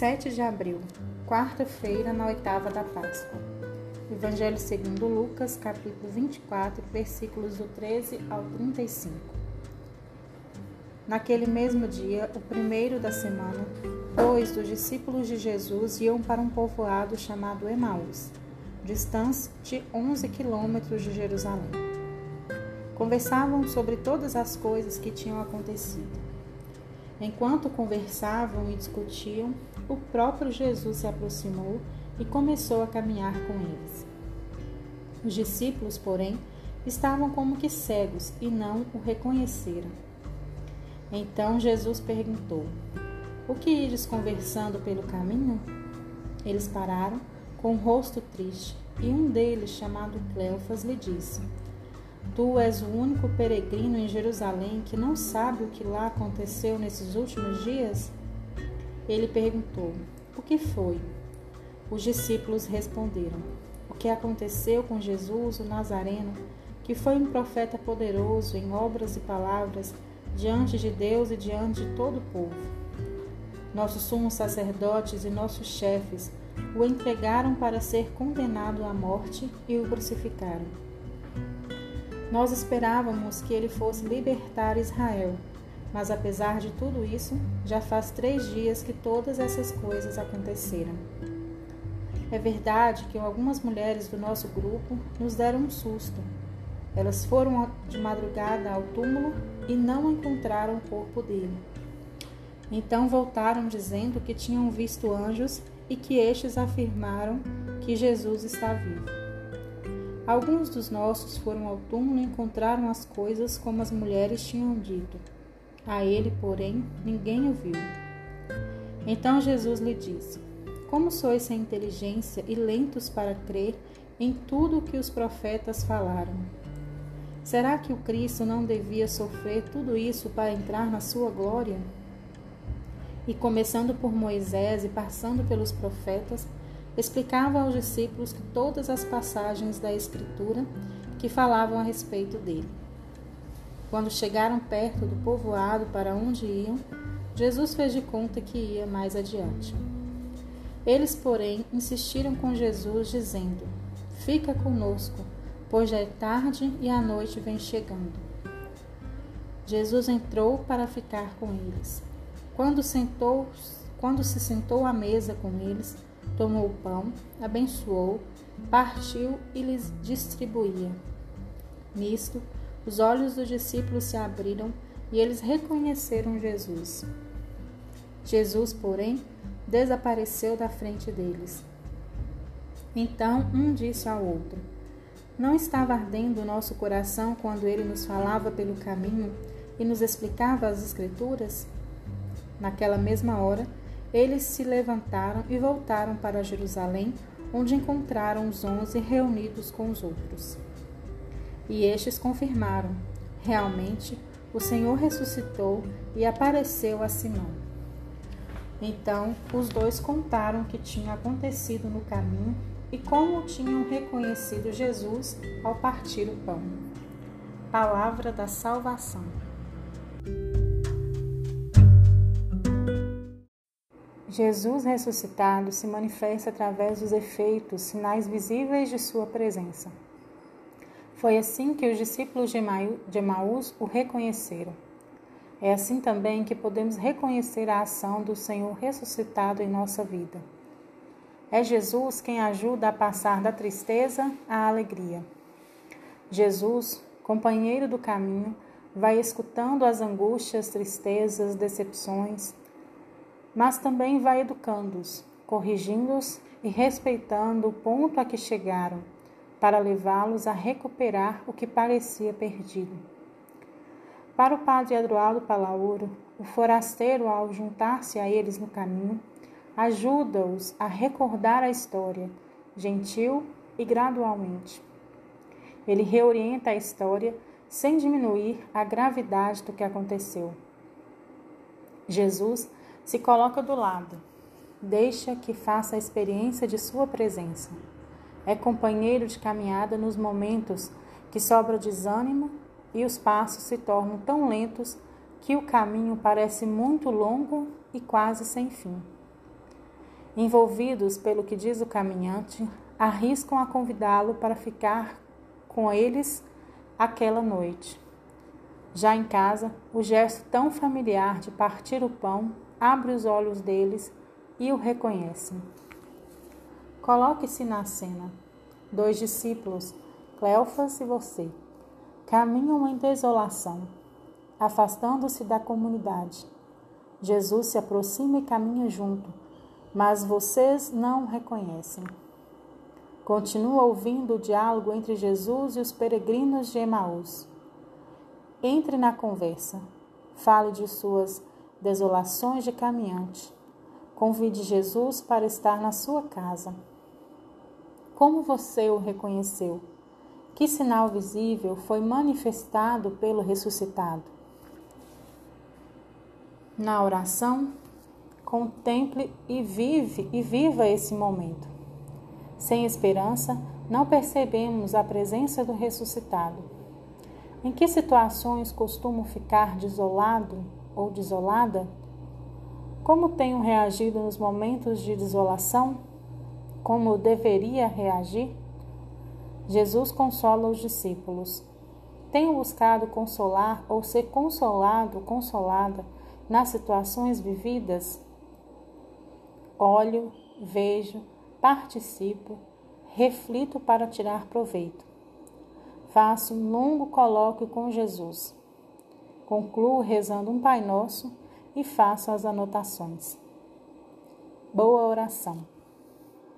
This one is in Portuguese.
7 de abril, quarta-feira, na oitava da Páscoa. Evangelho segundo Lucas, capítulo 24, versículos do 13 ao 35. Naquele mesmo dia, o primeiro da semana, dois dos discípulos de Jesus iam para um povoado chamado Emaús, distante de 11 quilômetros de Jerusalém. Conversavam sobre todas as coisas que tinham acontecido. Enquanto conversavam e discutiam, o próprio Jesus se aproximou e começou a caminhar com eles. Os discípulos, porém, estavam como que cegos e não o reconheceram. Então Jesus perguntou: O que ides conversando pelo caminho? Eles pararam, com o rosto triste, e um deles, chamado Cleofas, lhe disse: Tu és o único peregrino em Jerusalém que não sabe o que lá aconteceu nesses últimos dias? Ele perguntou: O que foi? Os discípulos responderam: O que aconteceu com Jesus, o Nazareno, que foi um profeta poderoso em obras e palavras diante de Deus e diante de todo o povo. Nossos sumos sacerdotes e nossos chefes o entregaram para ser condenado à morte e o crucificaram. Nós esperávamos que ele fosse libertar Israel, mas apesar de tudo isso, já faz três dias que todas essas coisas aconteceram. É verdade que algumas mulheres do nosso grupo nos deram um susto. Elas foram de madrugada ao túmulo e não encontraram o corpo dele. Então voltaram dizendo que tinham visto anjos e que estes afirmaram que Jesus está vivo. Alguns dos nossos foram ao túmulo e encontraram as coisas como as mulheres tinham dito. A ele, porém, ninguém o viu. Então Jesus lhe disse: Como sois sem inteligência e lentos para crer em tudo o que os profetas falaram? Será que o Cristo não devia sofrer tudo isso para entrar na sua glória? E começando por Moisés e passando pelos profetas, explicava aos discípulos todas as passagens da Escritura que falavam a respeito dele. Quando chegaram perto do povoado para onde iam, Jesus fez de conta que ia mais adiante. Eles, porém, insistiram com Jesus, dizendo: Fica conosco, pois já é tarde e a noite vem chegando. Jesus entrou para ficar com eles. Quando, sentou, quando se sentou à mesa com eles, tomou o pão, abençoou, partiu e lhes distribuía. Nisto, os olhos dos discípulos se abriram e eles reconheceram Jesus. Jesus, porém, desapareceu da frente deles. Então um disse ao outro: Não estava ardendo o nosso coração quando ele nos falava pelo caminho e nos explicava as Escrituras? Naquela mesma hora, eles se levantaram e voltaram para Jerusalém, onde encontraram os onze reunidos com os outros. E estes confirmaram: realmente, o Senhor ressuscitou e apareceu a Simão. Então, os dois contaram o que tinha acontecido no caminho e como tinham reconhecido Jesus ao partir o pão. Palavra da salvação. Jesus ressuscitado se manifesta através dos efeitos, sinais visíveis de sua presença. Foi assim que os discípulos de Emaús o reconheceram. É assim também que podemos reconhecer a ação do Senhor ressuscitado em nossa vida. É Jesus quem ajuda a passar da tristeza à alegria. Jesus, companheiro do caminho, vai escutando as angústias, tristezas, decepções, mas também vai educando-os, corrigindo-os e respeitando o ponto a que chegaram, para levá-los a recuperar o que parecia perdido. Para o padre Eduardo Palauro, o forasteiro, ao juntar-se a eles no caminho, ajuda-os a recordar a história, gentil e gradualmente. Ele reorienta a história sem diminuir a gravidade do que aconteceu. Jesus se coloca do lado. Deixa que faça a experiência de sua presença. É companheiro de caminhada nos momentos que sobra desânimo e os passos se tornam tão lentos que o caminho parece muito longo e quase sem fim. envolvidos pelo que diz o caminhante, arriscam a convidá-lo para ficar com eles aquela noite. Já em casa, o gesto tão familiar de partir o pão abre os olhos deles e o reconhecem. Coloque-se na cena. Dois discípulos, Cleofas e você, caminham em desolação, afastando-se da comunidade. Jesus se aproxima e caminha junto, mas vocês não o reconhecem. Continua ouvindo o diálogo entre Jesus e os peregrinos de Emaús. Entre na conversa. Fale de suas desolações de caminhante. Convide Jesus para estar na sua casa. Como você o reconheceu? Que sinal visível foi manifestado pelo ressuscitado? Na oração, contemple e vive e viva esse momento. Sem esperança, não percebemos a presença do ressuscitado. Em que situações costumo ficar desolado ou desolada? Como tenho reagido nos momentos de desolação? Como deveria reagir? Jesus consola os discípulos. Tenho buscado consolar ou ser consolado, consolada nas situações vividas? Olho, vejo, participo, reflito para tirar proveito. Faço um longo colóquio com Jesus. Concluo rezando um Pai Nosso e faço as anotações. Boa oração.